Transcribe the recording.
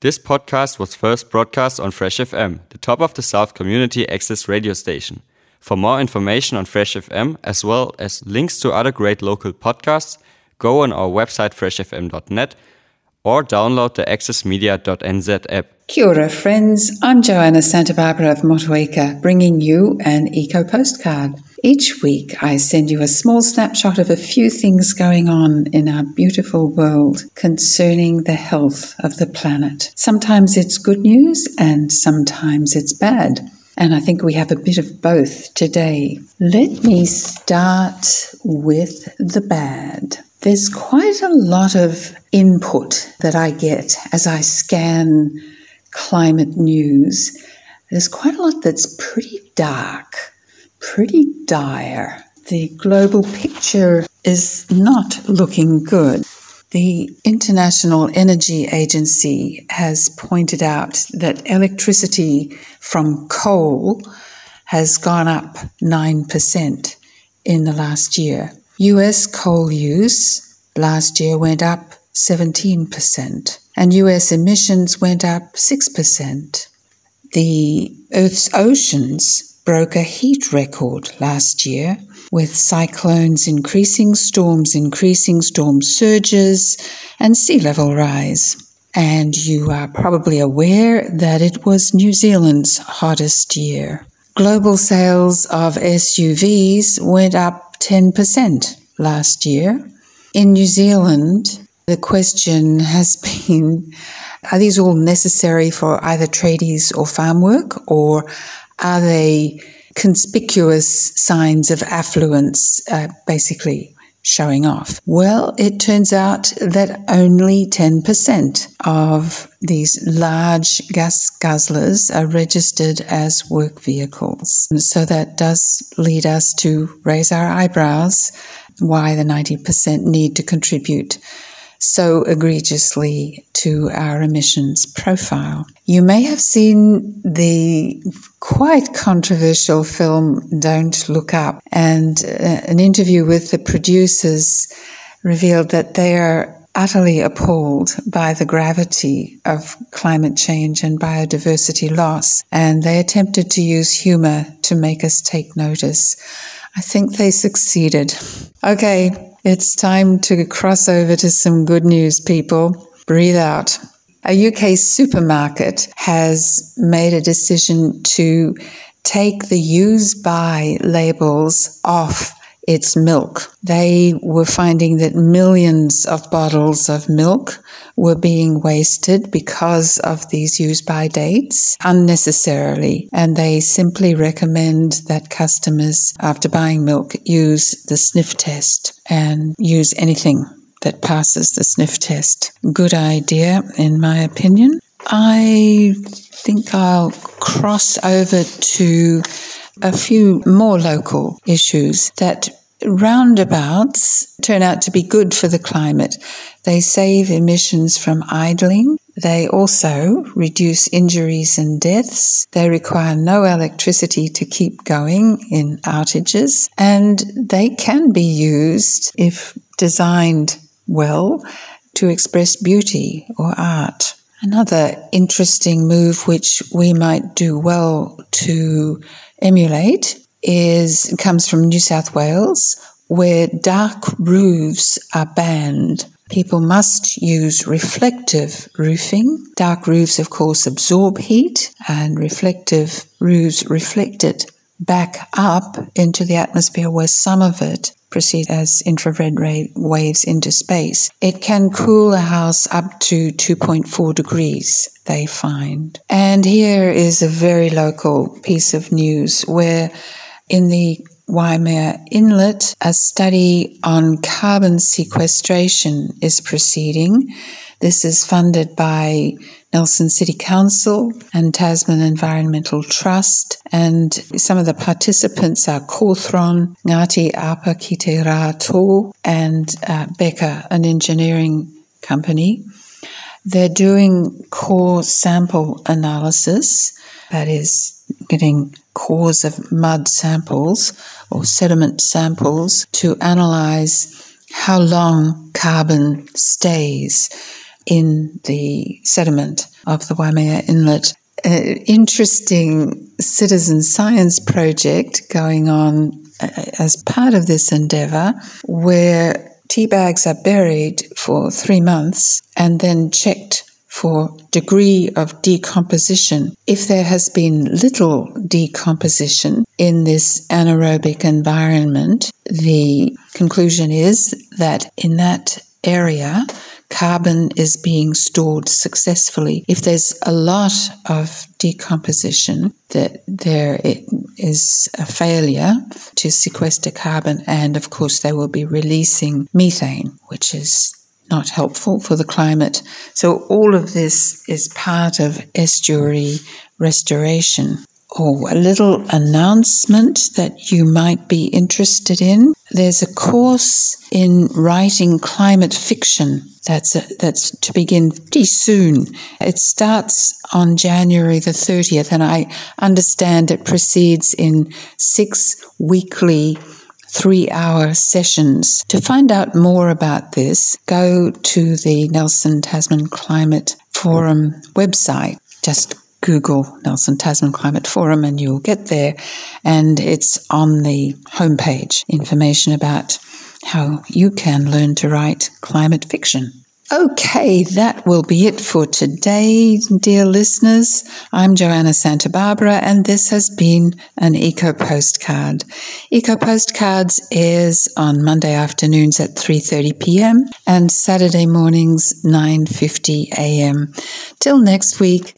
This podcast was first broadcast on Fresh FM, the top of the South community access radio station. For more information on Fresh FM, as well as links to other great local podcasts, go on our website freshfm.net or download the accessmedia.nz app. Kia ora, friends. I'm Joanna Santa Barbara of Motueka, bringing you an eco postcard. Each week, I send you a small snapshot of a few things going on in our beautiful world concerning the health of the planet. Sometimes it's good news and sometimes it's bad. And I think we have a bit of both today. Let me start with the bad. There's quite a lot of input that I get as I scan climate news. There's quite a lot that's pretty dark pretty dire. The global picture is not looking good. The International Energy Agency has pointed out that electricity from coal has gone up 9% in the last year. US coal use last year went up 17%, and US emissions went up 6%. The Earth's oceans broke a heat record last year with cyclones increasing, storms increasing, storm surges, and sea level rise. And you are probably aware that it was New Zealand's hottest year. Global sales of SUVs went up 10% last year. In New Zealand, the question has been are these all necessary for either tradies or farm work, or are they conspicuous signs of affluence, uh, basically showing off? Well, it turns out that only 10% of these large gas guzzlers are registered as work vehicles. So that does lead us to raise our eyebrows why the 90% need to contribute so egregiously to our emissions profile. You may have seen the quite controversial film Don't Look Up, and uh, an interview with the producers revealed that they are utterly appalled by the gravity of climate change and biodiversity loss, and they attempted to use humor to make us take notice. I think they succeeded. Okay, it's time to cross over to some good news, people. Breathe out. A UK supermarket has made a decision to take the use by labels off its milk. They were finding that millions of bottles of milk were being wasted because of these use by dates unnecessarily. And they simply recommend that customers, after buying milk, use the sniff test and use anything that passes the sniff test. Good idea, in my opinion. I think I'll cross over to a few more local issues that roundabouts turn out to be good for the climate. They save emissions from idling. They also reduce injuries and deaths. They require no electricity to keep going in outages. And they can be used, if designed well, to express beauty or art. Another interesting move which we might do well to emulate is comes from New South Wales, where dark roofs are banned. People must use reflective roofing. Dark roofs, of course, absorb heat, and reflective roofs reflect it back up into the atmosphere where some of it proceeds as infrared waves into space. It can cool a house up to 2.4 degrees, they find. And here is a very local piece of news where in the Waimea Inlet, a study on carbon sequestration is proceeding. This is funded by Nelson City Council and Tasman Environmental Trust. And some of the participants are Cawthron, Ngati Apa ki te Rā and uh, Beca, an engineering company. They're doing core sample analysis, that is, getting cores of mud samples or sediment samples to analyze how long carbon stays in the sediment of the Waimea Inlet. An interesting citizen science project going on uh, as part of this endeavour where tea bags are buried for three months and then checked for degree of decomposition. If there has been little decomposition in this anaerobic environment, the conclusion is that in that area, carbon is being stored successfully. If there's a lot of decomposition, that there is a failure to sequester carbon, and of course, they will be releasing methane, which is not helpful for the climate. So, all of this is part of estuary restoration. Oh, a little announcement that you might be interested in. There's a course in writing climate fiction that's a, that's to begin pretty soon. It starts on January the 30th, and I understand it proceeds in six weekly three hour sessions. To find out more about this, go to the Nelson Tasman Climate Forum website. Just Google Nelson Tasman Climate Forum and you'll get there. And it's on the homepage information about how you can learn to write climate fiction. Okay, that will be it for today, dear listeners. I'm Joanna Santa Barbara, and this has been an Eco Postcard. Eco Postcards airs on Monday afternoons at 3:30 p.m. and Saturday mornings 9:50 a.m. Till next week,